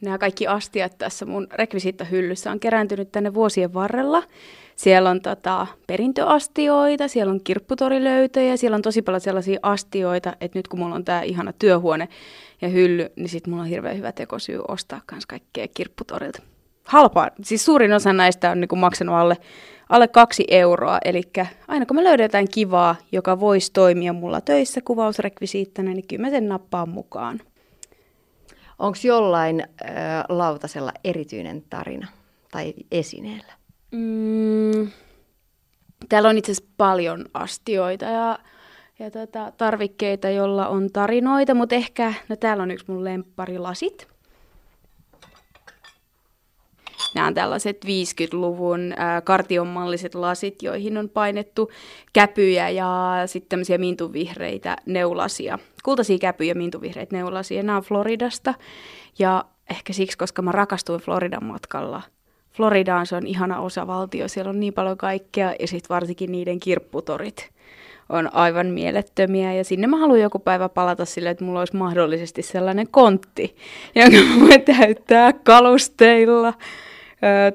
Nämä kaikki astiat tässä mun rekvisiittahyllyssä on kerääntynyt tänne vuosien varrella. Siellä on tota, perintöastioita, siellä on kirpputorilöytöjä, siellä on tosi paljon sellaisia astioita, että nyt kun mulla on tämä ihana työhuone ja hylly, niin sitten mulla on hirveän hyvä tekosyy ostaa myös kaikkea kirpputorilta. Halpaa. Siis suurin osa näistä on niinku maksanut alle, alle kaksi euroa, eli aina kun me löydetään kivaa, joka voisi toimia mulla töissä kuvausrekvisiittänä, niin kyllä mä sen nappaan mukaan. Onko jollain äh, lautasella erityinen tarina tai esineellä? Mm, täällä on itse asiassa paljon astioita ja, ja tota, tarvikkeita, joilla on tarinoita, mutta ehkä, no täällä on yksi mun lempparilasit. Nämä on tällaiset 50-luvun äh, kartionmalliset lasit, joihin on painettu käpyjä ja sitten tämmöisiä mintuvihreitä neulasia. Kultaisia käpyjä, mintuvihreitä neulasia. Nämä on Floridasta. Ja ehkä siksi, koska mä rakastuin Floridan matkalla – Floridaan se on ihana osavaltio, siellä on niin paljon kaikkea ja sitten varsinkin niiden kirpputorit on aivan mielettömiä. Ja sinne mä haluan joku päivä palata sille, että mulla olisi mahdollisesti sellainen kontti, jonka mä voin täyttää kalusteilla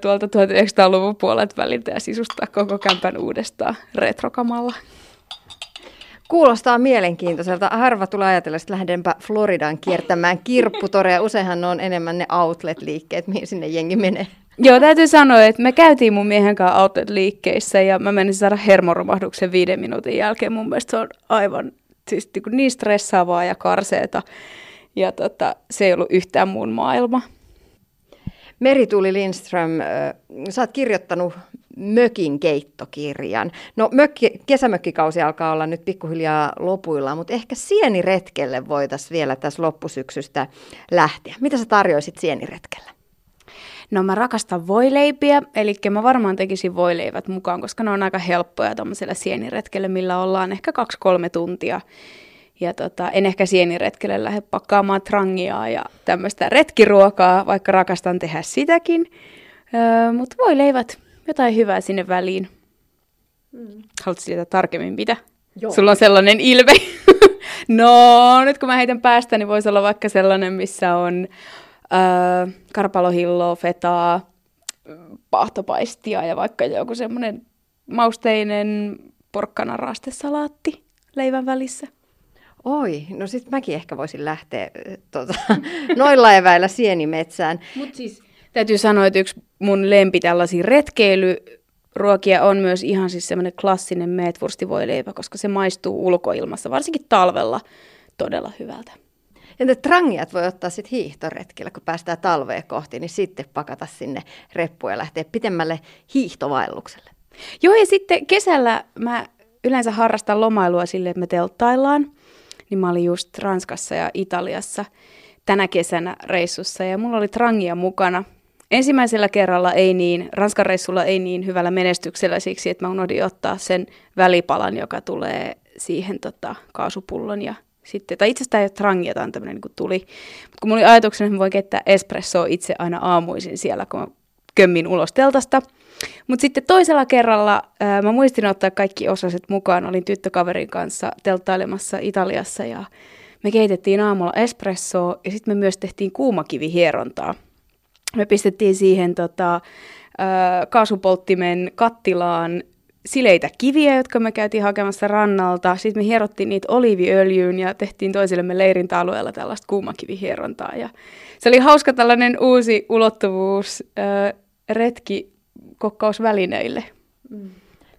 tuolta 1900-luvun puolet väliltä ja sisustaa koko kämpän uudestaan retrokamalla. Kuulostaa mielenkiintoiselta. Harva tulee ajatella, että lähdenpä Floridaan kiertämään kirpputoreja. Useinhan ne on enemmän ne outlet-liikkeet, mihin sinne jengi menee. Joo, täytyy sanoa, että me käytiin mun miehen kanssa outlet-liikkeissä ja mä menin saada hermoromahduksen viiden minuutin jälkeen. Mun mielestä se on aivan siis niin, niin stressaavaa ja karseeta ja tota, se ei ollut yhtään muun maailma. Merituli Lindström, sä oot kirjoittanut mökin keittokirjan. No mökki, kesämökkikausi alkaa olla nyt pikkuhiljaa lopuilla, mutta ehkä sieniretkelle voitaisiin vielä tässä loppusyksystä lähteä. Mitä sä tarjoisit sieniretkellä? No mä rakastan voileipiä, eli mä varmaan tekisin voileivät mukaan, koska ne on aika helppoja tuommoiselle sieniretkelle, millä ollaan ehkä kaksi-kolme tuntia. Ja tota, en ehkä sieniretkelle lähde pakkaamaan trangiaa ja tämmöistä retkiruokaa, vaikka rakastan tehdä sitäkin. Öö, mutta voileivät, jotain hyvää sinne väliin. Mm. Haluatko siitä tarkemmin mitä? Joo. Sulla on sellainen ilme. no, nyt kun mä heitän päästä, niin voisi olla vaikka sellainen, missä on öö, karpalohilloa, fetaa, pahtopaistia ja vaikka joku semmoinen mausteinen porkkanarastesalaatti leivän välissä. Oi, no sit mäkin ehkä voisin lähteä tota, noilla eväillä sienimetsään. Mut siis täytyy sanoa, että yksi mun lempi tällaisia retkeilyruokia on myös ihan siis semmoinen klassinen meetwurstivoileipä, koska se maistuu ulkoilmassa, varsinkin talvella todella hyvältä. Entä trangiat voi ottaa sitten hiihtoretkillä, kun päästään talveen kohti, niin sitten pakata sinne reppuja ja lähteä pitemmälle hiihtovaellukselle. Joo, ja sitten kesällä mä yleensä harrastan lomailua sille, että me telttaillaan. Niin mä olin just Ranskassa ja Italiassa tänä kesänä reissussa ja mulla oli trangia mukana. Ensimmäisellä kerralla ei niin, Ranskan reissulla ei niin hyvällä menestyksellä siksi, että mä unohdin ottaa sen välipalan, joka tulee siihen tota, kaasupullon ja sitten, tai itse asiassa tämä ei ole trangia, tämä on tämmöinen niin tuli. Mutta kun mulla oli ajatuksena, että mä voin keittää espressoa itse aina aamuisin siellä, kun mä kömmin ulos teltasta. Mutta sitten toisella kerralla ää, mä muistin ottaa kaikki osaset mukaan. Olin tyttökaverin kanssa telttailemassa Italiassa ja me keitettiin aamulla espressoa ja sitten me myös tehtiin kuumakivihierontaa. Me pistettiin siihen tota, ää, kaasupolttimen kattilaan sileitä kiviä, jotka me käytiin hakemassa rannalta. Sitten me hierottiin niitä oliiviöljyyn ja tehtiin toisillemme leirintäalueella tällaista kuumakivihierontaa. Ja se oli hauska tällainen uusi ulottuvuus äh, retki kokkausvälineille. Mm.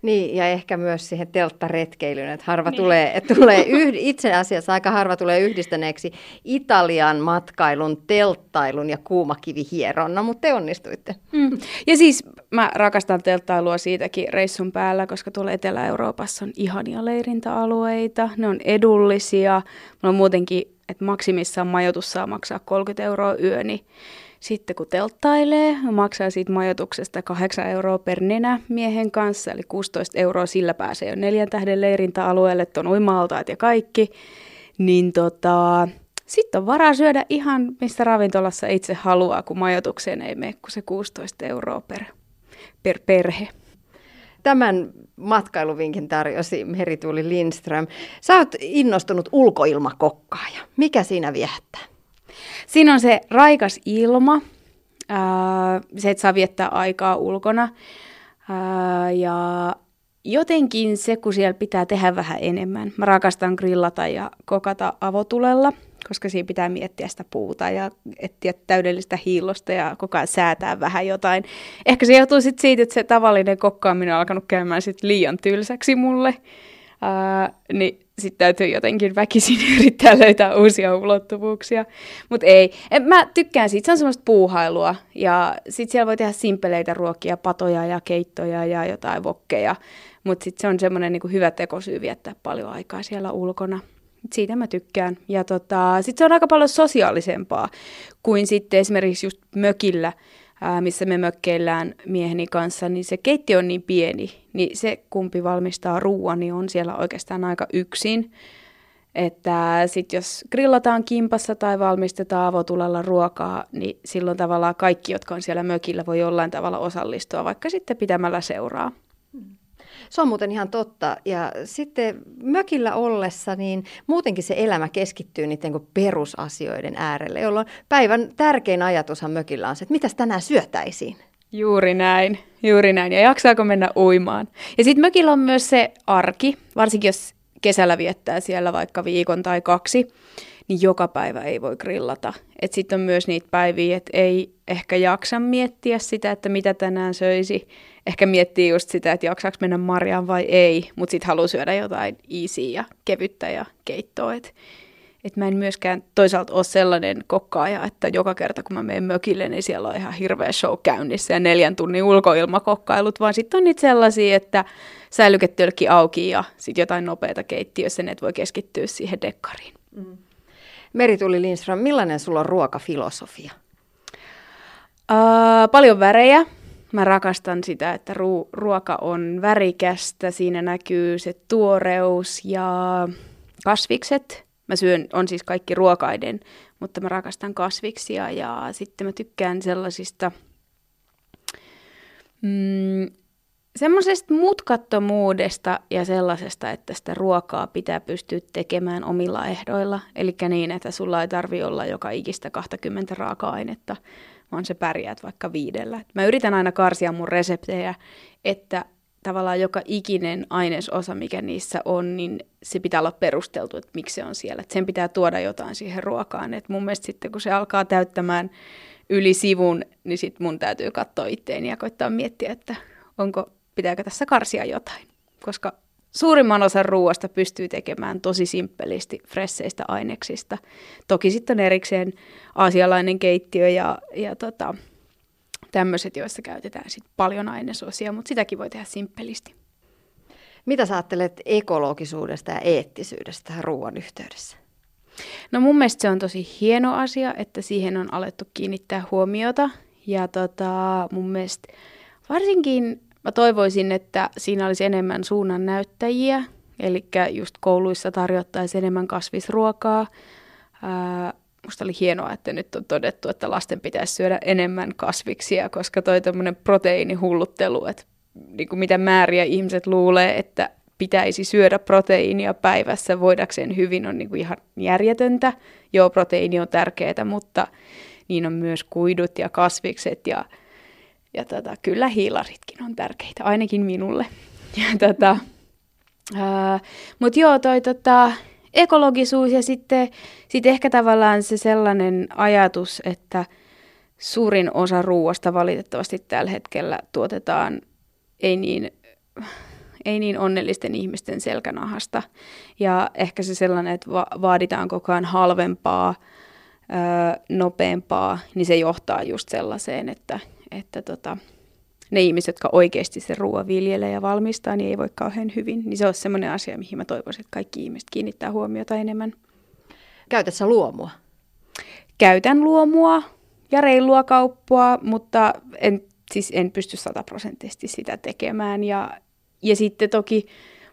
Niin, ja ehkä myös siihen telttaretkeilyyn, että harva niin. tulee, että tulee yhd, itse asiassa aika harva tulee yhdistäneeksi Italian matkailun, telttailun ja kuumakivihieronnan, mutta te onnistuitte. Mm. Ja siis mä rakastan telttailua siitäkin reissun päällä, koska tuolla Etelä-Euroopassa on ihania leirintäalueita, ne on edullisia, mulla on muutenkin, että maksimissaan majoitus saa maksaa 30 euroa yö, niin sitten kun telttailee, maksaa siitä majoituksesta 8 euroa per nenä miehen kanssa, eli 16 euroa sillä pääsee jo neljän tähden leirintäalueelle, on uimaaltaat ja kaikki. Niin tota, sitten on varaa syödä ihan mistä ravintolassa itse haluaa, kun majoitukseen ei mene kuin se 16 euroa per, per perhe. Tämän matkailuvinkin tarjosi Merituuli Lindström. Sä oot innostunut ulkoilmakokkaaja. Mikä siinä viehättää? Siinä on se raikas ilma, ää, se, että saa viettää aikaa ulkona. Ää, ja jotenkin se, kun siellä pitää tehdä vähän enemmän. Mä rakastan grillata ja kokata avotulella, koska siinä pitää miettiä sitä puuta ja etsiä täydellistä hiillosta ja koko ajan säätää vähän jotain. Ehkä se johtuu sitten siitä, että se tavallinen kokkaaminen on alkanut käymään sit liian tylsäksi mulle. Ää, niin sitten täytyy jotenkin väkisin yrittää löytää uusia ulottuvuuksia. Mutta ei, en, mä tykkään siitä, se on semmoista puuhailua. Ja sitten siellä voi tehdä simpeleitä ruokia, patoja ja keittoja ja jotain vokkeja. Mutta sitten se on semmoinen niinku hyvä tekosyy viettää paljon aikaa siellä ulkona. Siitä mä tykkään. Ja tota, sitten se on aika paljon sosiaalisempaa kuin sitten esimerkiksi just mökillä, ää, missä me mökkeillään mieheni kanssa, niin se keittiö on niin pieni, niin se kumpi valmistaa ruoan, niin on siellä oikeastaan aika yksin. Että sitten jos grillataan kimpassa tai valmistetaan avotulella ruokaa, niin silloin tavallaan kaikki, jotka on siellä mökillä, voi jollain tavalla osallistua, vaikka sitten pitämällä seuraa. Se on muuten ihan totta. Ja sitten mökillä ollessa, niin muutenkin se elämä keskittyy niiden kuin perusasioiden äärelle, jolloin päivän tärkein ajatushan mökillä on se, että mitäs tänään syötäisiin. Juuri näin, juuri näin. Ja jaksaako mennä uimaan. Ja sitten mökillä on myös se arki, varsinkin jos kesällä viettää siellä vaikka viikon tai kaksi, niin joka päivä ei voi grillata. Sitten on myös niitä päiviä, että ei ehkä jaksa miettiä sitä, että mitä tänään söisi. Ehkä miettii just sitä, että jaksaako mennä marjaan vai ei, mutta sitten haluaa syödä jotain easy ja kevyttä ja keittoa. Et, et mä en myöskään toisaalta ole sellainen kokkaaja, että joka kerta kun mä menen mökille, niin siellä on ihan hirveä show käynnissä ja neljän tunnin ulkoilmakokkailut, vaan sitten on niitä sellaisia, että säilyketölkki auki ja sitten jotain nopeita keittiössä, että voi keskittyä siihen dekkariin. Mm. Merituli Lindström, millainen sulla on ruokafilosofia? Uh, paljon värejä. Mä rakastan sitä, että ru- ruoka on värikästä. Siinä näkyy se tuoreus ja kasvikset. Mä syön, on siis kaikki ruokaiden, mutta mä rakastan kasviksia ja sitten mä tykkään sellaisista mm, semmoisesta mutkattomuudesta ja sellaisesta, että sitä ruokaa pitää pystyä tekemään omilla ehdoilla. Eli niin, että sulla ei tarvi olla joka ikistä 20 raaka-ainetta, vaan se pärjäät vaikka viidellä. Mä yritän aina karsia mun reseptejä, että tavallaan joka ikinen ainesosa, mikä niissä on, niin se pitää olla perusteltu, että miksi se on siellä. Että sen pitää tuoda jotain siihen ruokaan. Et mun mielestä sitten, kun se alkaa täyttämään yli sivun, niin sitten mun täytyy katsoa itteeni ja koittaa miettiä, että onko pitääkö tässä karsia jotain, koska suurimman osan ruoasta pystyy tekemään tosi simppelisti fresseistä aineksista. Toki sitten on erikseen aasialainen keittiö ja, ja tota, tämmöiset, joissa käytetään sit paljon ainesosia, mutta sitäkin voi tehdä simppelisti. Mitä sä ajattelet ekologisuudesta ja eettisyydestä ruoan yhteydessä? No mun mielestä se on tosi hieno asia, että siihen on alettu kiinnittää huomiota. Ja tota, mun mielestä varsinkin Mä toivoisin, että siinä olisi enemmän suunnan näyttäjiä, eli just kouluissa tarjottaisiin enemmän kasvisruokaa. Ää, musta oli hienoa, että nyt on todettu, että lasten pitäisi syödä enemmän kasviksia, koska toi tämmöinen proteiinihulluttelu, että niin kuin mitä määriä ihmiset luulee, että pitäisi syödä proteiinia päivässä voidakseen hyvin on niin kuin ihan järjetöntä. Joo, proteiini on tärkeää, mutta niin on myös kuidut ja kasvikset ja ja tota, kyllä hiilaritkin on tärkeitä, ainakin minulle. tota, Mutta joo, toi tota, ekologisuus ja sitten sit ehkä tavallaan se sellainen ajatus, että suurin osa ruoasta valitettavasti tällä hetkellä tuotetaan ei niin, ei niin onnellisten ihmisten selkänahasta. Ja ehkä se sellainen, että va- vaaditaan koko ajan halvempaa, öö, nopeampaa, niin se johtaa just sellaiseen, että, että tota, ne ihmiset, jotka oikeasti se ruoan viljelee ja valmistaa, niin ei voi kauhean hyvin. Niin se on semmoinen asia, mihin mä toivoisin, että kaikki ihmiset kiinnittää huomiota enemmän. Käytätkö luomua? Käytän luomua ja reilua kauppaa, mutta en, siis en pysty sataprosenttisesti sitä tekemään. Ja, ja sitten toki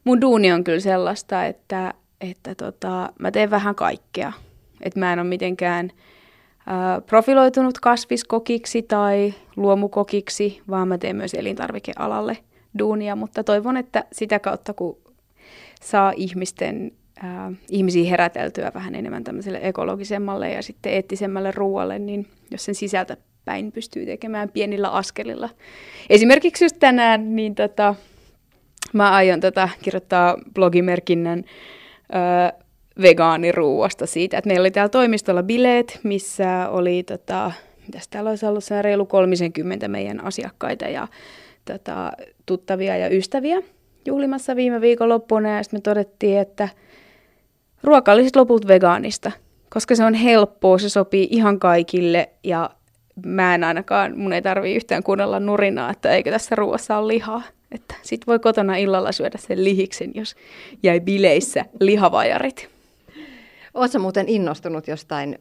mun duuni on kyllä sellaista, että, että tota, mä teen vähän kaikkea. Että mä en ole mitenkään profiloitunut kasviskokiksi tai luomukokiksi, vaan mä teen myös elintarvikealalle duunia, mutta toivon, että sitä kautta kun saa ihmisten ää, ihmisiä heräteltyä vähän enemmän tämmöiselle ekologisemmalle ja sitten eettisemmälle ruoalle, niin jos sen sisältä päin pystyy tekemään pienillä askelilla. Esimerkiksi just tänään, niin tota, mä aion tota, kirjoittaa blogimerkinnän ää, vegaaniruuasta siitä, että meillä oli täällä toimistolla bileet, missä oli, tota, mitäs täällä olisi ollut, reilu 30 meidän asiakkaita ja tota, tuttavia ja ystäviä juhlimassa viime viikonloppuna ja sitten me todettiin, että ruoka olisi lopulta vegaanista, koska se on helppoa, se sopii ihan kaikille ja mä en ainakaan, mun ei tarvii yhtään kuunnella nurinaa, että eikö tässä ruoassa ole lihaa. Että sit voi kotona illalla syödä sen lihiksen, jos jäi bileissä lihavajarit. Oletko muuten innostunut jostain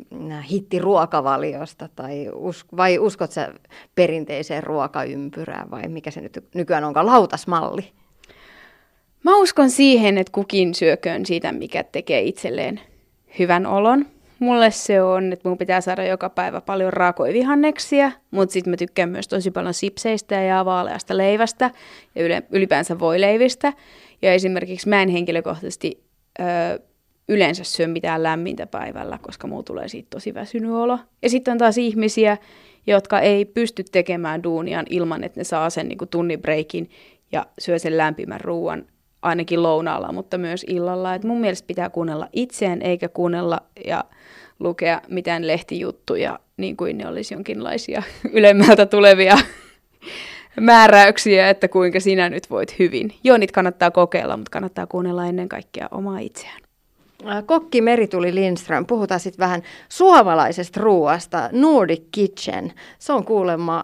hittiruokavaliosta tai us, vai uskot sä perinteiseen ruokaympyrään vai mikä se nyt nykyään onkaan, lautasmalli? Mä uskon siihen, että kukin syököön siitä, mikä tekee itselleen hyvän olon. Mulle se on, että mun pitää saada joka päivä paljon raakoja vihanneksia, mutta sitten mä tykkään myös tosi paljon sipseistä ja vaaleasta leivästä ja ylipäänsä voileivistä. Ja esimerkiksi mä en henkilökohtaisesti yleensä syö mitään lämmintä päivällä, koska mulla tulee siitä tosi väsynyt olo. Ja sitten on taas ihmisiä, jotka ei pysty tekemään duuniaan ilman, että ne saa sen niin tunnin breikin ja syö sen lämpimän ruoan ainakin lounaalla, mutta myös illalla. Et mun mielestä pitää kuunnella itseään eikä kuunnella ja lukea mitään lehtijuttuja, niin kuin ne olisi jonkinlaisia ylemmältä tulevia määräyksiä, että kuinka sinä nyt voit hyvin. Joo, niitä kannattaa kokeilla, mutta kannattaa kuunnella ennen kaikkea omaa itseään. Kokki Merituli Lindström, puhutaan sitten vähän suomalaisesta ruoasta, Nordic Kitchen. Se on kuulemma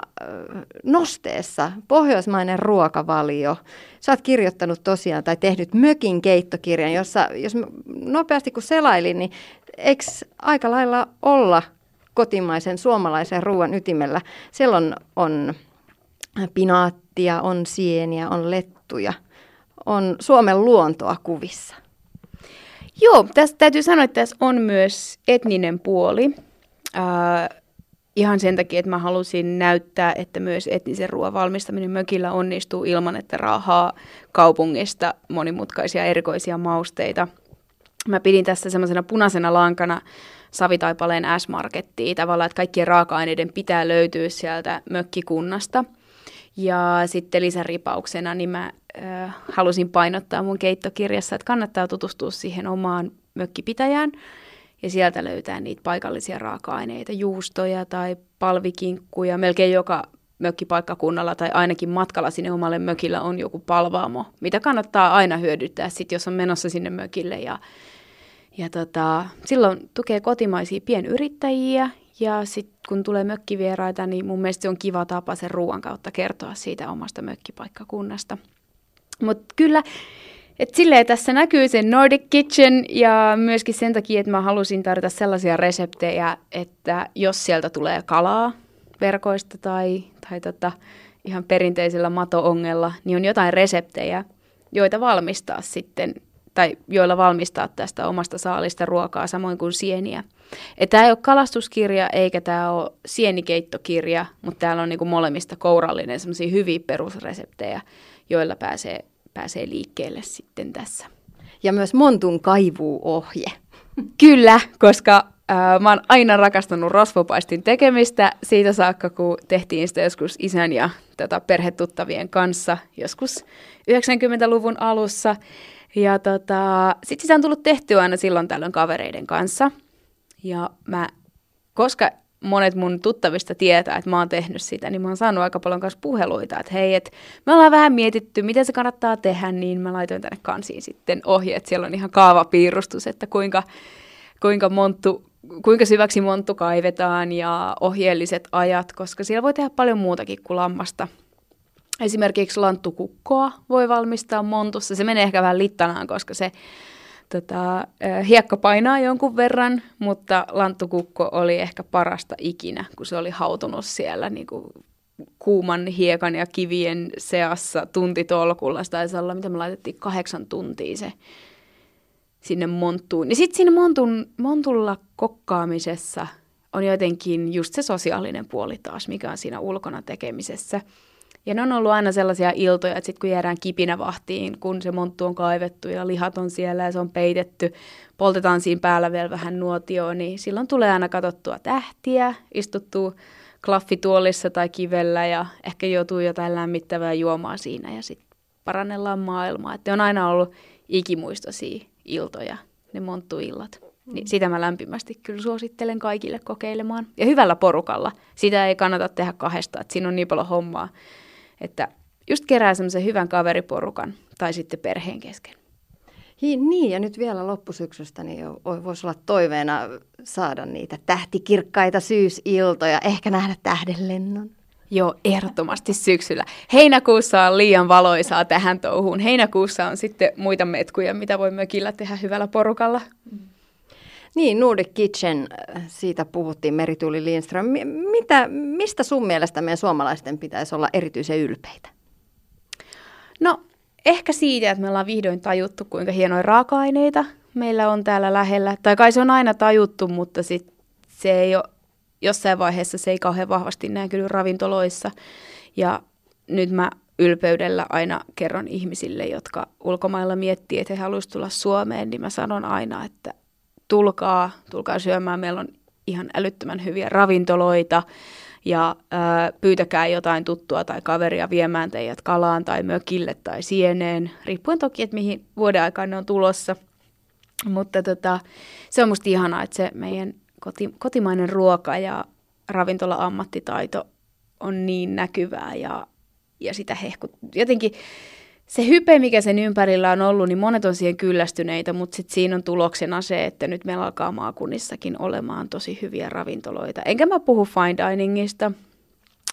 nosteessa, pohjoismainen ruokavalio. Sä oot kirjoittanut tosiaan tai tehnyt Mökin keittokirjan, jossa jos nopeasti kun selailin, niin eikö aika lailla olla kotimaisen suomalaisen ruoan ytimellä? Siellä on, on pinaattia, on sieniä, on lettuja, on Suomen luontoa kuvissa. Joo, tässä täytyy sanoa, että tässä on myös etninen puoli. Äh, ihan sen takia, että mä halusin näyttää, että myös etnisen ruoan valmistaminen mökillä onnistuu ilman, että rahaa kaupungista monimutkaisia erikoisia mausteita. Mä pidin tässä semmoisena punaisena lankana Savitaipaleen S-markettia, tavallaan, että kaikkien raaka-aineiden pitää löytyä sieltä mökkikunnasta. Ja sitten lisäripauksena, niin mä halusin painottaa mun keittokirjassa, että kannattaa tutustua siihen omaan mökkipitäjään ja sieltä löytää niitä paikallisia raaka-aineita, juustoja tai palvikinkkuja. Melkein joka mökkipaikkakunnalla tai ainakin matkalla sinne omalle mökillä on joku palvaamo, mitä kannattaa aina hyödyttää sit, jos on menossa sinne mökille. Ja, ja tota, silloin tukee kotimaisia pienyrittäjiä ja sitten kun tulee mökkivieraita, niin mun mielestä se on kiva tapa sen ruoan kautta kertoa siitä omasta mökkipaikkakunnasta. Mutta kyllä, et silleen tässä näkyy se Nordic Kitchen ja myöskin sen takia, että mä halusin tarjota sellaisia reseptejä, että jos sieltä tulee kalaa verkoista tai, tai tota, ihan perinteisellä mato-ongella, niin on jotain reseptejä, joita valmistaa sitten, tai joilla valmistaa tästä omasta saalista ruokaa, samoin kuin sieniä. Tämä ei ole kalastuskirja eikä tämä ole sienikeittokirja, mutta täällä on niinku molemmista kourallinen sellaisia hyviä perusreseptejä, joilla pääsee pääsee liikkeelle sitten tässä. Ja myös Montun kaivuuohje. Kyllä, koska äh, mä oon aina rakastanut rosvopaistin tekemistä siitä saakka, kun tehtiin sitä joskus isän ja tota, perhetuttavien kanssa joskus 90-luvun alussa. Ja tota, sitten sitä on tullut tehtyä aina silloin tällöin kavereiden kanssa. Ja mä, koska monet mun tuttavista tietää, että mä oon tehnyt sitä, niin mä oon saanut aika paljon kanssa puheluita, että hei, että me ollaan vähän mietitty, miten se kannattaa tehdä, niin mä laitoin tänne kansiin sitten ohjeet. Siellä on ihan kaavapiirustus, että kuinka, kuinka, monttu, kuinka syväksi monttu kaivetaan ja ohjeelliset ajat, koska siellä voi tehdä paljon muutakin kuin lammasta. Esimerkiksi lanttukukkoa voi valmistaa montussa. Se menee ehkä vähän littanaan, koska se tota, hiekka painaa jonkun verran, mutta lanttukukko oli ehkä parasta ikinä, kun se oli hautunut siellä niin kuin kuuman hiekan ja kivien seassa tuntitolkulla. Sitä taisi olla, mitä me laitettiin, kahdeksan tuntia se sinne monttuun. Ja sitten siinä montun, montulla kokkaamisessa on jotenkin just se sosiaalinen puoli taas, mikä on siinä ulkona tekemisessä. Ja ne on ollut aina sellaisia iltoja, että sitten kun jäädään kipinä vahtiin, kun se monttu on kaivettu ja lihat on siellä ja se on peitetty, poltetaan siinä päällä vielä vähän nuotioon, niin silloin tulee aina katsottua tähtiä, istuttuu klaffituolissa tai kivellä ja ehkä joutuu jotain lämmittävää juomaa siinä ja sitten parannellaan maailmaa. Että on aina ollut ikimuistoisia iltoja, ne monttuillat. Niin sitä mä lämpimästi kyllä suosittelen kaikille kokeilemaan. Ja hyvällä porukalla. Sitä ei kannata tehdä kahdesta, että siinä on niin paljon hommaa. Että just kerää semmoisen hyvän kaveriporukan tai sitten perheen kesken. Hi, niin, ja nyt vielä loppusyksystä niin voisi olla toiveena saada niitä tähtikirkkaita syysiltoja, ehkä nähdä tähdenlennon. Joo, ehdottomasti syksyllä. Heinäkuussa on liian valoisaa tähän touhuun. Heinäkuussa on sitten muita metkuja, mitä voi mökillä tehdä hyvällä porukalla. Niin, Nordic Kitchen, äh, siitä puhuttiin Merituli Lindström. Mitä, mistä sun mielestä meidän suomalaisten pitäisi olla erityisen ylpeitä? No, ehkä siitä, että me ollaan vihdoin tajuttu, kuinka hienoja raaka-aineita meillä on täällä lähellä. Tai kai se on aina tajuttu, mutta sit se ei ole, jossain vaiheessa se ei kauhean vahvasti näe kyllä ravintoloissa. Ja nyt mä ylpeydellä aina kerron ihmisille, jotka ulkomailla miettii, että he haluaisivat tulla Suomeen, niin mä sanon aina, että tulkaa, tulkaa syömään. Meillä on ihan älyttömän hyviä ravintoloita ja ää, pyytäkää jotain tuttua tai kaveria viemään teidät kalaan tai mökille tai sieneen, riippuen toki, että mihin vuoden aikaan ne on tulossa. Mutta tota, se on musta ihanaa, että se meidän koti, kotimainen ruoka ja ravintola-ammattitaito on niin näkyvää ja, ja sitä hehkut. Jotenkin se hype, mikä sen ympärillä on ollut, niin monet on siihen kyllästyneitä, mutta sitten siinä on tuloksena se, että nyt meillä alkaa maakunnissakin olemaan tosi hyviä ravintoloita. Enkä mä puhu fine diningista,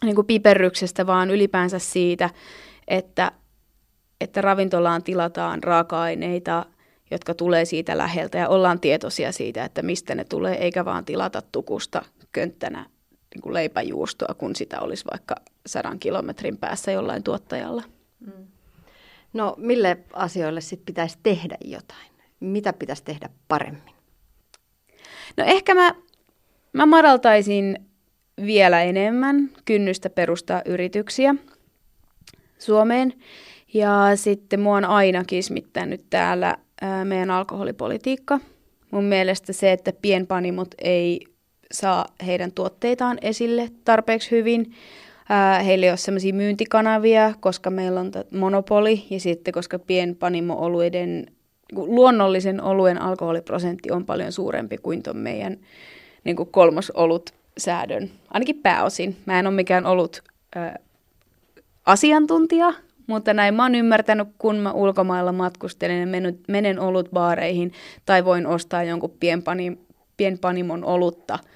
niin kuin piperryksestä, vaan ylipäänsä siitä, että, että ravintolaan tilataan raaka-aineita, jotka tulee siitä läheltä ja ollaan tietoisia siitä, että mistä ne tulee, eikä vaan tilata tukusta könttänä niin kuin leipäjuustoa, kun sitä olisi vaikka sadan kilometrin päässä jollain tuottajalla. Mm. No mille asioille sitten pitäisi tehdä jotain? Mitä pitäisi tehdä paremmin? No ehkä mä, mä madaltaisin vielä enemmän kynnystä perustaa yrityksiä Suomeen. Ja sitten mua on aina kismittänyt täällä ää, meidän alkoholipolitiikka. Mun mielestä se, että pienpanimot ei saa heidän tuotteitaan esille tarpeeksi hyvin, heillä ei ole sellaisia myyntikanavia, koska meillä on monopoli ja sitten koska pienpanimo-oluiden, luonnollisen oluen alkoholiprosentti on paljon suurempi kuin tuon meidän niin kuin kolmosolut säädön, ainakin pääosin. Mä en ole mikään ollut ää, asiantuntija, mutta näin mä oon ymmärtänyt, kun mä ulkomailla matkustelen ja menen, menen olutbaareihin tai voin ostaa jonkun pienpanim, pienpanimon olutta –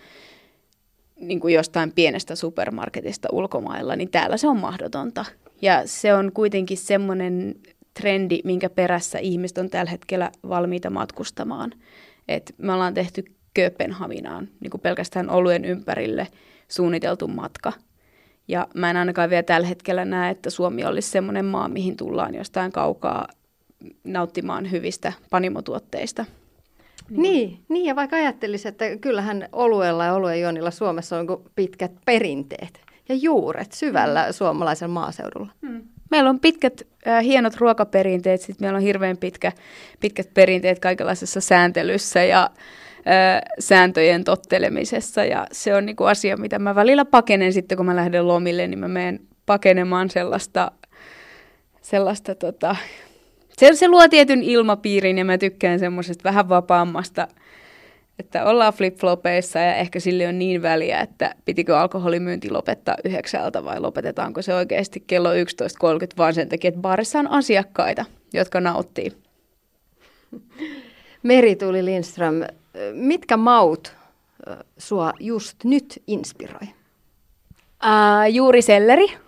niin kuin jostain pienestä supermarketista ulkomailla, niin täällä se on mahdotonta. Ja se on kuitenkin semmoinen trendi, minkä perässä ihmiset on tällä hetkellä valmiita matkustamaan. Et me ollaan tehty Kööpenhaminaan niin kuin pelkästään oluen ympärille suunniteltu matka. Ja mä en ainakaan vielä tällä hetkellä näe, että Suomi olisi semmoinen maa, mihin tullaan jostain kaukaa nauttimaan hyvistä panimotuotteista. Niin, niin, niin ja vaikka ajattelisi, että kyllähän oluella ja oluen juonilla Suomessa on pitkät perinteet ja juuret syvällä mm. suomalaisella maaseudulla. Mm. Meillä on pitkät, äh, hienot ruokaperinteet, sitten meillä on hirveän pitkä, pitkät perinteet kaikenlaisessa sääntelyssä ja äh, sääntöjen tottelemisessa. Ja se on niinku asia, mitä mä välillä pakenen sitten, kun mä lähden lomille, niin mä menen pakenemaan sellaista, sellaista tota, se, se luo tietyn ilmapiirin ja mä tykkään semmoisesta vähän vapaammasta, että ollaan flip-flopeissa ja ehkä sille on niin väliä, että pitikö alkoholimyynti lopettaa yhdeksältä vai lopetetaanko se oikeasti kello 11.30 vaan sen takia, että baarissa on asiakkaita, jotka nauttii. Merituli Lindström, mitkä maut sua just nyt inspiroi? Uh, juuri selleri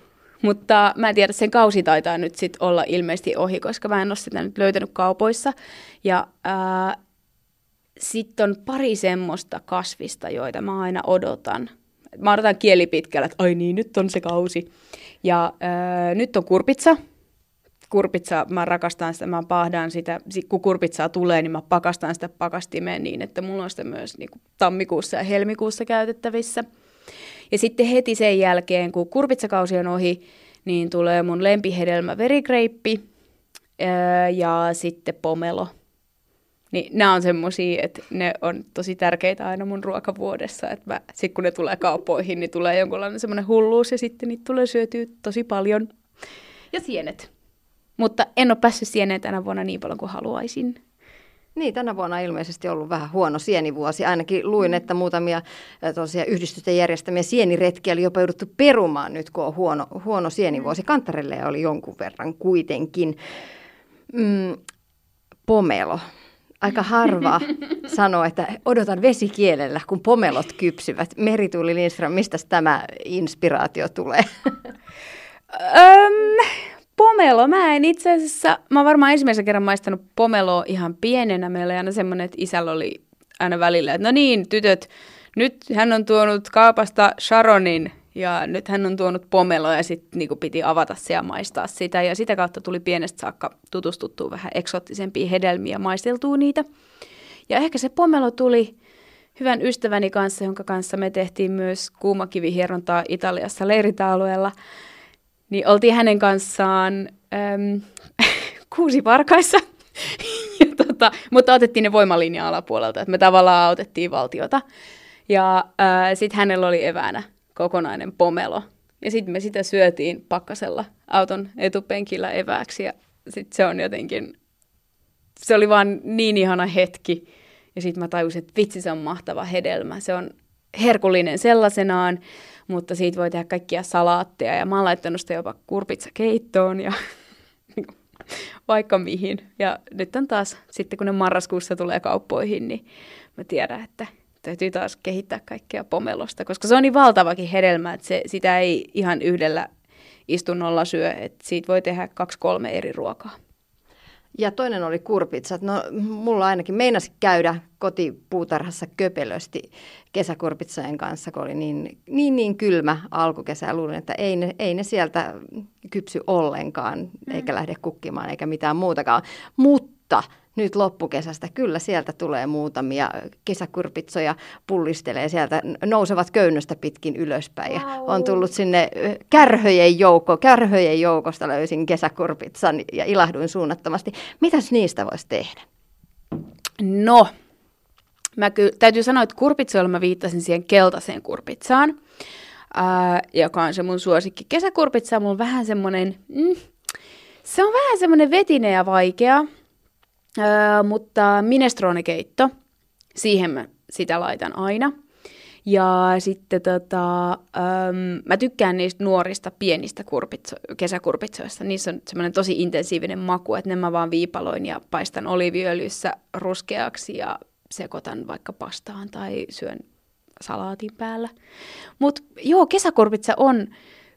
mutta mä en tiedä, sen kausi taitaa nyt sit olla ilmeisesti ohi, koska mä en ole sitä nyt löytänyt kaupoissa. Ja sitten on pari semmoista kasvista, joita mä aina odotan. Mä odotan kieli pitkällä, että ai niin, nyt on se kausi. Ja ää, nyt on kurpitsa. Kurpitsa, mä rakastan sitä, mä pahdan sitä. Kun kurpitsaa tulee, niin mä pakastan sitä pakastimeen niin, että mulla on sitä myös niin kuin tammikuussa ja helmikuussa käytettävissä. Ja sitten heti sen jälkeen, kun kurpitsakausi on ohi, niin tulee mun lempihedelmä verikreippi ja sitten pomelo. Niin nämä on semmosia, että ne on tosi tärkeitä aina mun ruokavuodessa, että mä, sit kun ne tulee kauppoihin, niin tulee jonkunlainen semmoinen hulluus ja sitten niitä tulee syötyä tosi paljon. Ja sienet. Mutta en ole päässyt sieneen tänä vuonna niin paljon kuin haluaisin. Niin, tänä vuonna on ilmeisesti ollut vähän huono sienivuosi. Ainakin luin, että muutamia tosiaan yhdistysten järjestämiä sieniretkiä oli jopa jouduttu perumaan nyt, kun on huono, huono sienivuosi. Kantarelle oli jonkun verran kuitenkin. Mm, pomelo. Aika harva sanoo, että odotan vesikielellä, kun pomelot kypsyvät. Merituli Lindström, mistä tämä inspiraatio tulee? Öm, pomelo, mä en itse asiassa, mä oon varmaan ensimmäisen kerran maistanut pomeloa ihan pienenä. Meillä oli aina semmoinen, että isällä oli aina välillä, että no niin, tytöt, nyt hän on tuonut kaupasta Sharonin ja nyt hän on tuonut pomeloa ja sitten niin piti avata se ja maistaa sitä. Ja sitä kautta tuli pienestä saakka tutustuttua vähän eksottisempiin hedelmiä ja maisteltua niitä. Ja ehkä se pomelo tuli hyvän ystäväni kanssa, jonka kanssa me tehtiin myös kuumakivihierontaa Italiassa leiritalueella niin oltiin hänen kanssaan äm, kuusi varkaissa, ja tota, mutta otettiin ne voimalinja alapuolelta, että me tavallaan autettiin valtiota. Ja äh, sitten hänellä oli eväänä kokonainen pomelo. Ja sitten me sitä syötiin pakkasella auton etupenkillä evääksi. Ja sitten se on jotenkin, se oli vaan niin ihana hetki. Ja sitten mä tajusin, että vitsi se on mahtava hedelmä. Se on herkullinen sellaisenaan mutta siitä voi tehdä kaikkia salaatteja ja mä oon laittanut sitä jopa kurpitsakeittoon ja vaikka mihin. Ja nyt on taas, sitten kun ne marraskuussa tulee kauppoihin, niin mä tiedän, että täytyy taas kehittää kaikkea pomelosta, koska se on niin valtavakin hedelmä, että se, sitä ei ihan yhdellä istunnolla syö, että siitä voi tehdä kaksi-kolme eri ruokaa. Ja toinen oli kurpitsat. No mulla ainakin meinasi käydä kotipuutarhassa köpelösti kesäkurpitsojen kanssa, kun oli niin, niin, niin kylmä alkukesä. Luulin, että ei ne, ei ne sieltä kypsy ollenkaan, mm. eikä lähde kukkimaan eikä mitään muutakaan. Mutta nyt loppukesästä. Kyllä sieltä tulee muutamia kesäkurpitsoja, pullistelee sieltä, nousevat köynnöstä pitkin ylöspäin. Wow. Ja on tullut sinne kärhöjen joukko, kärhöjen joukosta löysin kesäkurpitsan ja ilahduin suunnattomasti. Mitäs niistä voisi tehdä? No, mä ky- täytyy sanoa, että kurpitsoilla mä viittasin siihen keltaiseen kurpitsaan, ää, joka on se mun suosikki. Kesäkurpitsa on mun vähän semmoinen, mm, se on vähän semmoinen vetinen ja vaikea, Öö, mutta minestrone-keitto, siihen mä sitä laitan aina. Ja sitten tota, öm, mä tykkään niistä nuorista pienistä kurpitso, kesäkurpitsoista. Niissä on semmoinen tosi intensiivinen maku, että ne mä vaan viipaloin ja paistan oliviöljyssä ruskeaksi ja sekoitan vaikka pastaan tai syön salaatin päällä. Mutta joo, kesäkurpitsa on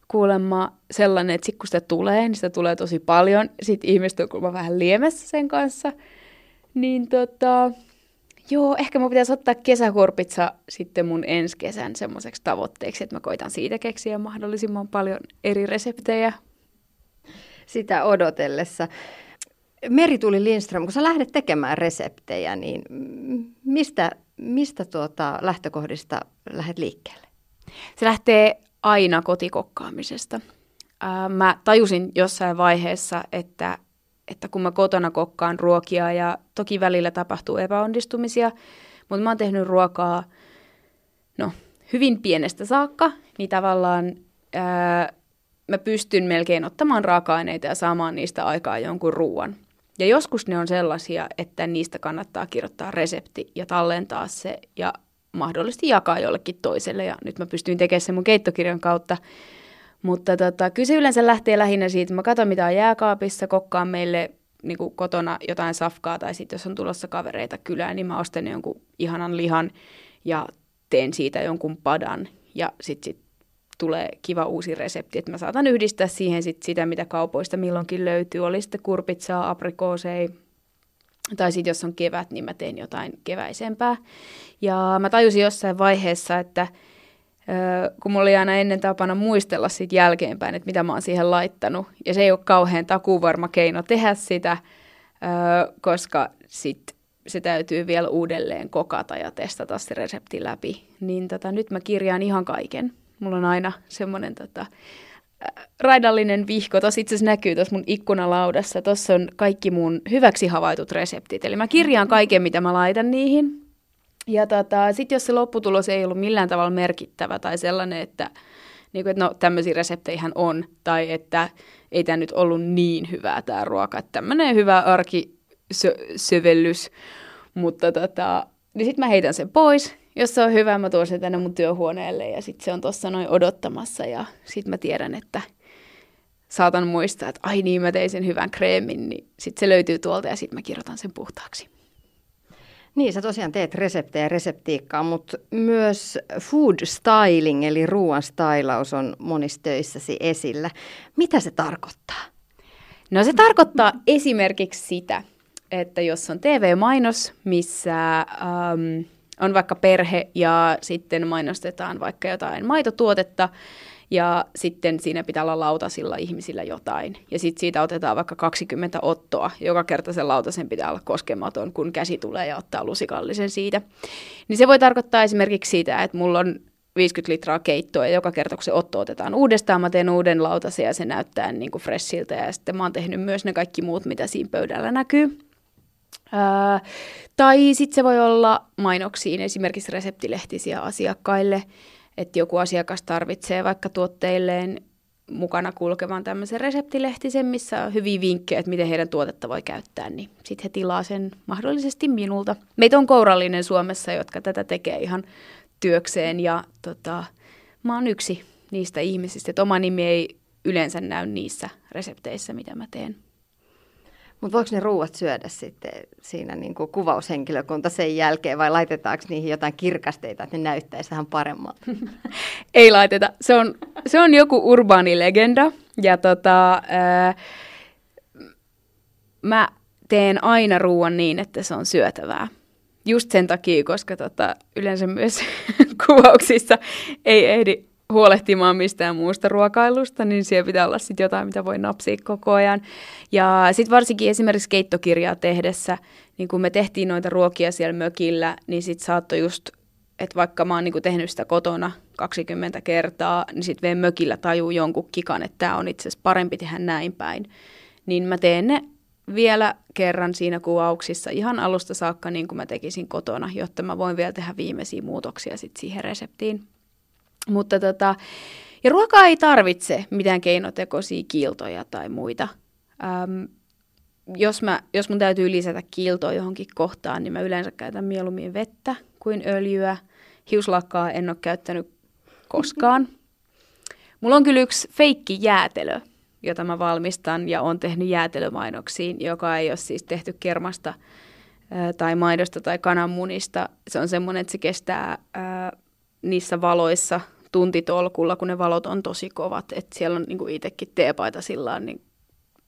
kuulemma sellainen, että sit kun sitä tulee, niin sitä tulee tosi paljon. Sitten ihmiset on kuulemma vähän liemessä sen kanssa. Niin tota, joo, ehkä mun pitäisi ottaa kesäkurpitsa sitten mun ensi kesän semmoiseksi tavoitteeksi, että mä koitan siitä keksiä mahdollisimman paljon eri reseptejä. Sitä odotellessa. Merituli Lindström, kun sä lähdet tekemään reseptejä, niin mistä, mistä tuota lähtökohdista lähdet liikkeelle? Se lähtee aina kotikokkaamisesta. mä tajusin jossain vaiheessa, että, että kun mä kotona kokkaan ruokia ja toki välillä tapahtuu epäonnistumisia, mutta mä oon tehnyt ruokaa no, hyvin pienestä saakka, niin tavallaan ää, mä pystyn melkein ottamaan raaka-aineita ja saamaan niistä aikaa jonkun ruoan. Ja joskus ne on sellaisia, että niistä kannattaa kirjoittaa resepti ja tallentaa se ja mahdollisesti jakaa jollekin toiselle. Ja nyt mä pystyin tekemään sen mun keittokirjan kautta. Mutta tota, kyllä se yleensä lähtee lähinnä siitä, mä katson mitä on jääkaapissa, kokkaan meille niin kuin kotona jotain safkaa tai sitten jos on tulossa kavereita kylään, niin mä ostan jonkun ihanan lihan ja teen siitä jonkun padan ja sitten sit tulee kiva uusi resepti, että mä saatan yhdistää siihen sit sitä, mitä kaupoista milloinkin löytyy. Oli sitten kurpitsaa, aprikoosei, tai sitten jos on kevät, niin mä teen jotain keväisempää. Ja mä tajusin jossain vaiheessa, että kun mulla oli aina ennen tapana muistella siitä jälkeenpäin, että mitä mä oon siihen laittanut. Ja se ei ole kauhean takuvarma keino tehdä sitä, koska sit se täytyy vielä uudelleen kokata ja testata se resepti läpi. Niin tota, nyt mä kirjaan ihan kaiken. Mulla on aina semmoinen tota, raidallinen vihko. Tuossa itse asiassa näkyy tuossa mun ikkunalaudassa. Tuossa on kaikki mun hyväksi havaitut reseptit. Eli mä kirjaan kaiken, mitä mä laitan niihin. Ja tota, sitten jos se lopputulos ei ollut millään tavalla merkittävä tai sellainen, että, niin kuin, että no tämmöisiä reseptejä on, tai että ei tämä nyt ollut niin hyvää tämä ruoka, että tämmöinen hyvä arkisövellys, mutta tota, niin sitten mä heitän sen pois. Jos se on hyvä, mä tuon sen tänne mun työhuoneelle ja sitten se on tuossa noin odottamassa ja sitten mä tiedän, että saatan muistaa, että ai niin, mä tein sen hyvän kreemin, niin sitten se löytyy tuolta ja sitten mä kirjoitan sen puhtaaksi. Niin, sä tosiaan teet reseptejä ja reseptiikkaa, mutta myös food styling eli ruoan stylaus on monissa töissäsi esillä. Mitä se tarkoittaa? No se tarkoittaa esimerkiksi sitä, että jos on TV-mainos, missä ähm, on vaikka perhe ja sitten mainostetaan vaikka jotain maitotuotetta, ja sitten siinä pitää olla lautasilla ihmisillä jotain. Ja sitten siitä otetaan vaikka 20 ottoa. Joka kerta sen lautasen pitää olla koskematon, kun käsi tulee ja ottaa lusikallisen siitä. Niin se voi tarkoittaa esimerkiksi sitä, että mulla on 50 litraa keittoa ja joka kerta kun se otto otetaan uudestaan, mä teen uuden lautasen ja se näyttää niin kuin freshiltä. Ja sitten mä oon tehnyt myös ne kaikki muut, mitä siinä pöydällä näkyy. Ää, tai sitten se voi olla mainoksiin, esimerkiksi reseptilehtisiä asiakkaille – että joku asiakas tarvitsee vaikka tuotteilleen mukana kulkevan tämmöisen reseptilehtisen, missä on hyviä vinkkejä, että miten heidän tuotetta voi käyttää, niin sitten he tilaa sen mahdollisesti minulta. Meitä on kourallinen Suomessa, jotka tätä tekee ihan työkseen ja tota, mä oon yksi niistä ihmisistä, että oma nimi ei yleensä näy niissä resepteissä, mitä mä teen. Mutta voiko ne ruuat syödä sitten siinä niin kuin kuvaushenkilökunta sen jälkeen vai laitetaanko niihin jotain kirkasteita, että ne näyttäisi vähän paremmalta? Ei laiteta. Se on, se on joku urbaani legenda ja tota, ää, mä teen aina ruoan niin, että se on syötävää. Just sen takia, koska tota, yleensä myös kuvauksissa ei ehdi huolehtimaan mistään muusta ruokailusta, niin siellä pitää olla sitten jotain, mitä voi napsia koko ajan. Ja sitten varsinkin esimerkiksi keittokirjaa tehdessä, niin kun me tehtiin noita ruokia siellä mökillä, niin sitten saattoi just, että vaikka mä oon niin tehnyt sitä kotona 20 kertaa, niin sitten vielä mökillä tajuu jonkun kikan, että tämä on itse asiassa parempi tehdä näin päin. Niin mä teen ne vielä kerran siinä kuvauksissa ihan alusta saakka niin kuin mä tekisin kotona, jotta mä voin vielä tehdä viimeisiä muutoksia sit siihen reseptiin. Mutta tota, ja ruokaa ei tarvitse mitään keinotekoisia kiiltoja tai muita. Öm, jos, mä, jos mun täytyy lisätä kiiltoa johonkin kohtaan, niin mä yleensä käytän mieluummin vettä kuin öljyä. Hiuslakkaa en ole käyttänyt koskaan. Mulla on kyllä yksi feikki jäätelö, jota mä valmistan ja on tehnyt jäätelömainoksiin, joka ei ole siis tehty kermasta tai maidosta tai kananmunista. Se on semmoinen, että se kestää ää, niissä valoissa tuntitolkulla, kun ne valot on tosi kovat. Että siellä on niin itsekin teepaita sillä niin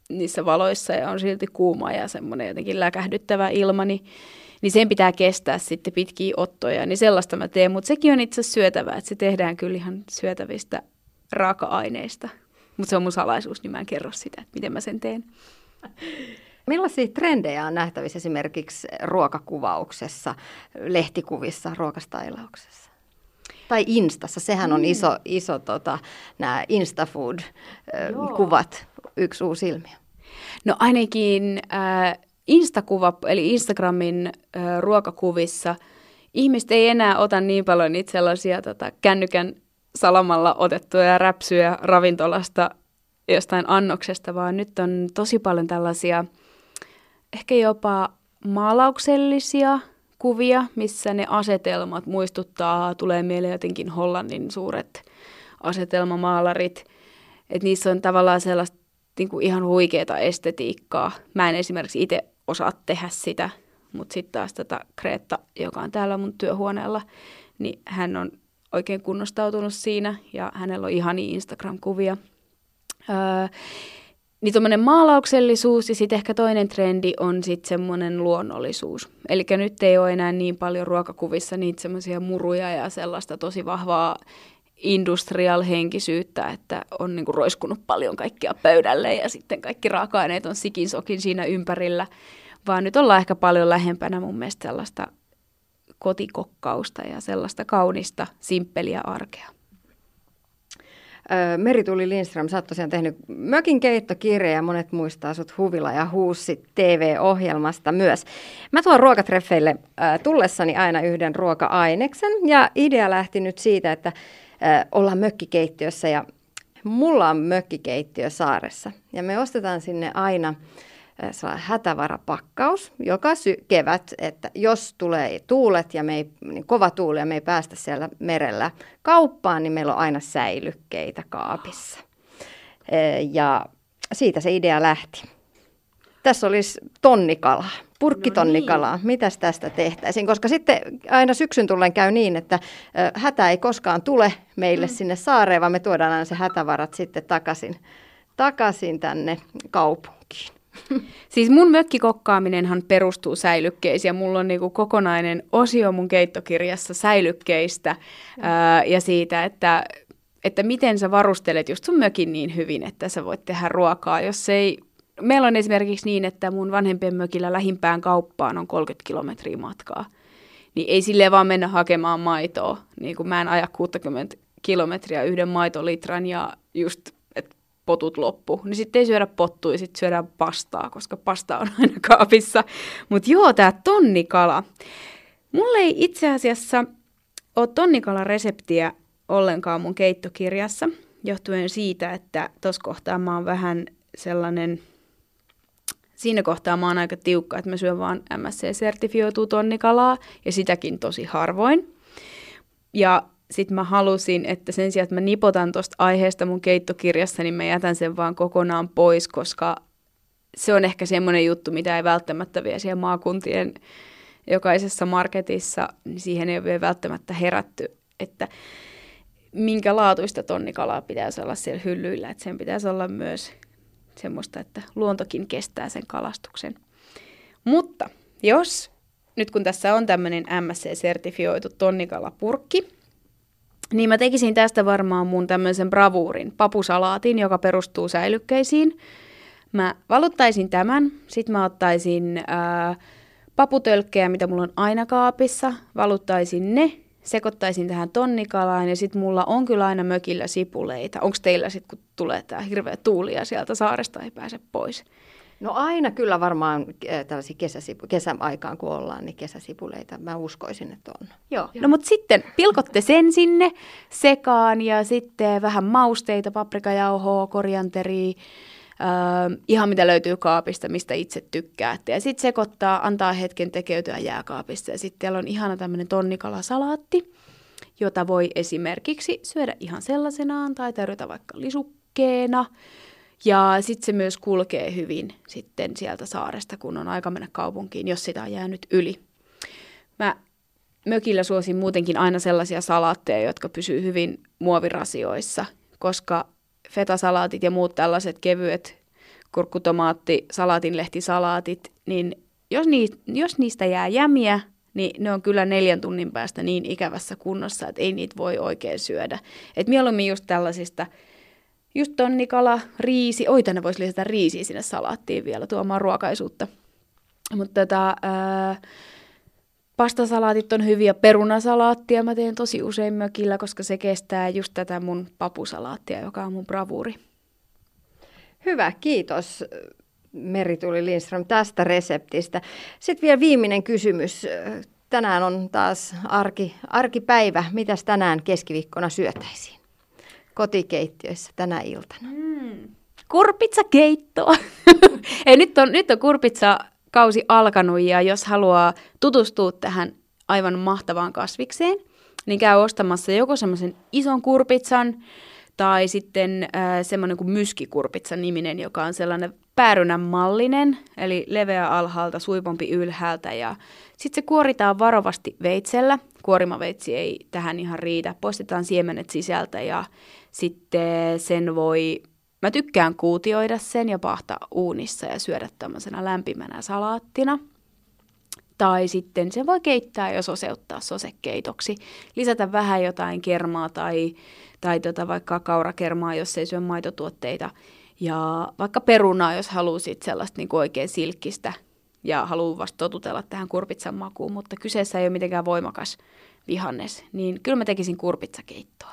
niissä valoissa ja on silti kuuma ja semmoinen jotenkin läkähdyttävä ilma, niin, niin sen pitää kestää sitten pitkiä ottoja. Niin sellaista mä teen, mutta sekin on itse syötävää, että se tehdään kyllä ihan syötävistä raaka-aineista. Mutta se on mun salaisuus, niin mä en kerro sitä, että miten mä sen teen. Millaisia trendejä on nähtävissä esimerkiksi ruokakuvauksessa, lehtikuvissa, ruokastailauksessa? Tai Instassa, sehän on mm. iso, iso tota, nämä Instafood-kuvat, yksi uusi ilmiö. No ainakin äh, Instakuva, eli Instagramin äh, ruokakuvissa, ihmiset ei enää ota niin paljon niitä sellaisia tota, kännykän salamalla otettuja räpsyjä ravintolasta jostain annoksesta, vaan nyt on tosi paljon tällaisia ehkä jopa maalauksellisia kuvia, missä ne asetelmat muistuttaa, tulee mieleen jotenkin Hollannin suuret asetelmamaalarit. Että niissä on tavallaan sellaista niin kuin ihan huikeaa estetiikkaa. Mä en esimerkiksi itse osaa tehdä sitä, mutta sitten taas tätä Kreetta, joka on täällä mun työhuoneella, niin hän on oikein kunnostautunut siinä ja hänellä on ihania Instagram-kuvia. Öö, niin tuommoinen maalauksellisuus ja sitten ehkä toinen trendi on sitten semmoinen luonnollisuus. Eli nyt ei ole enää niin paljon ruokakuvissa niitä semmoisia muruja ja sellaista tosi vahvaa industrial-henkisyyttä, että on niinku roiskunut paljon kaikkia pöydälle ja sitten kaikki raaka-aineet on sikin sokin siinä ympärillä, vaan nyt ollaan ehkä paljon lähempänä mun mielestä sellaista kotikokkausta ja sellaista kaunista, simppeliä arkea. Merituli Lindström, sä oot tosiaan tehnyt Mökin keittokirja ja monet muistaa sut Huvila ja Huussi TV-ohjelmasta myös. Mä tuon ruokatreffeille tullessani aina yhden ruoka-aineksen ja idea lähti nyt siitä, että ollaan mökkikeittiössä ja mulla on mökkikeittiö saaressa ja me ostetaan sinne aina hätävarapakkaus joka sy- kevät, että jos tulee tuulet ja me ei, niin kova tuuli ja me ei päästä siellä merellä kauppaan, niin meillä on aina säilykkeitä kaapissa. Ja siitä se idea lähti. Tässä olisi tonnikalaa, purkkitonnikalaa. No niin. Mitäs tästä tehtäisiin? Koska sitten aina syksyn tullen käy niin, että hätä ei koskaan tule meille mm. sinne saareen, vaan me tuodaan aina se hätävarat sitten takaisin, takaisin tänne kaupunkiin. Siis mun mökkikokkaaminenhan perustuu säilykkeisiin ja mulla on niinku kokonainen osio mun keittokirjassa säilykkeistä ää, ja siitä, että, että miten sä varustelet just sun mökin niin hyvin, että sä voit tehdä ruokaa. Jos ei, meillä on esimerkiksi niin, että mun vanhempien mökillä lähimpään kauppaan on 30 kilometriä matkaa. Niin ei sille vaan mennä hakemaan maitoa. Niin kuin mä en aja 60 kilometriä yhden maitolitran ja just potut loppu, niin sitten ei syödä pottua, sitten syödään pastaa, koska pasta on aina kaapissa. Mutta joo, tämä tonnikala. Mulla ei itse asiassa ole tonnikalan reseptiä ollenkaan mun keittokirjassa, johtuen siitä, että tuossa kohtaa mä oon vähän sellainen, siinä kohtaa mä oon aika tiukka, että mä syön vaan MSC-sertifioituu tonnikalaa, ja sitäkin tosi harvoin. Ja sitten mä halusin, että sen sijaan, että mä nipotan tuosta aiheesta mun keittokirjassa, niin mä jätän sen vaan kokonaan pois, koska se on ehkä semmoinen juttu, mitä ei välttämättä vie siellä maakuntien jokaisessa marketissa, niin siihen ei ole vielä välttämättä herätty, että minkä laatuista tonnikalaa pitäisi olla siellä hyllyillä, että sen pitäisi olla myös semmoista, että luontokin kestää sen kalastuksen. Mutta jos nyt kun tässä on tämmöinen MSC-sertifioitu tonnikalapurkki, niin mä tekisin tästä varmaan mun tämmöisen bravuurin, papusalaatin, joka perustuu säilykkeisiin. Mä valuttaisin tämän, sit mä ottaisin ää, paputölkkejä, mitä mulla on aina kaapissa, valuttaisin ne, sekoittaisin tähän tonnikalaan ja sitten mulla on kyllä aina mökillä sipuleita. Onko teillä sitten, kun tulee tämä hirveä tuuli ja sieltä saaresta ei pääse pois? No aina kyllä varmaan äh, tällaisia kesäsipu- kesäaikaan, kun ollaan, niin kesäsipuleita. Mä uskoisin, että on. Joo. Joo. No mutta sitten pilkotte sen sinne sekaan ja sitten vähän mausteita, paprikajauhoa, korianteria, äh, ihan mitä löytyy kaapista, mistä itse tykkäätte. Ja sitten sekoittaa, antaa hetken tekeytyä jääkaapista. Ja sitten teillä on ihana tämmöinen tonnikalasalaatti, jota voi esimerkiksi syödä ihan sellaisenaan tai tarjota vaikka lisukkeena. Ja sitten se myös kulkee hyvin sitten sieltä saaresta, kun on aika mennä kaupunkiin, jos sitä on jäänyt yli. Mä mökillä suosin muutenkin aina sellaisia salaatteja, jotka pysyy hyvin muovirasioissa, koska fetasalaatit ja muut tällaiset kevyet kurkkutomaatti, salaatinlehtisalaatit, niin jos, nii, jos niistä jää jämiä, niin ne on kyllä neljän tunnin päästä niin ikävässä kunnossa, että ei niitä voi oikein syödä. Et mieluummin just tällaisista just tonnikala, riisi. Oi, tänne voisi lisätä riisiä sinne salaattiin vielä tuomaan ruokaisuutta. Mutta tota, pastasalaatit on hyviä. Perunasalaattia mä teen tosi usein mökillä, koska se kestää just tätä mun papusalaattia, joka on mun bravuuri. Hyvä, kiitos Merituli Lindström tästä reseptistä. Sitten vielä viimeinen kysymys. Tänään on taas arki, arkipäivä. Mitäs tänään keskiviikkona syötäisiin? Kotikeittiöissä tänä iltana? Mm. Kurpitsakeittoa! Ei, nyt on, nyt on kurpitsakausi alkanut ja jos haluaa tutustua tähän aivan mahtavaan kasvikseen, niin käy ostamassa joko semmoisen ison kurpitsan tai sitten äh, semmoinen kuin myskikurpitsan niminen, joka on sellainen päärynän mallinen, eli leveä alhaalta, suipompi ylhäältä ja sitten se kuoritaan varovasti veitsellä. Kuorimaveitsi ei tähän ihan riitä. Poistetaan siemenet sisältä ja sitten sen voi, mä tykkään kuutioida sen ja pahtaa uunissa ja syödä tämmöisenä lämpimänä salaattina. Tai sitten sen voi keittää ja soseuttaa sosekeitoksi. Lisätä vähän jotain kermaa tai, tai tota vaikka kaurakermaa, jos ei syö maitotuotteita. Ja vaikka perunaa, jos haluaa sellaista niin oikein silkkistä ja haluaa vasta totutella tähän kurpitsan makuun, mutta kyseessä ei ole mitenkään voimakas vihannes, niin kyllä mä tekisin kurpitsakeittoa.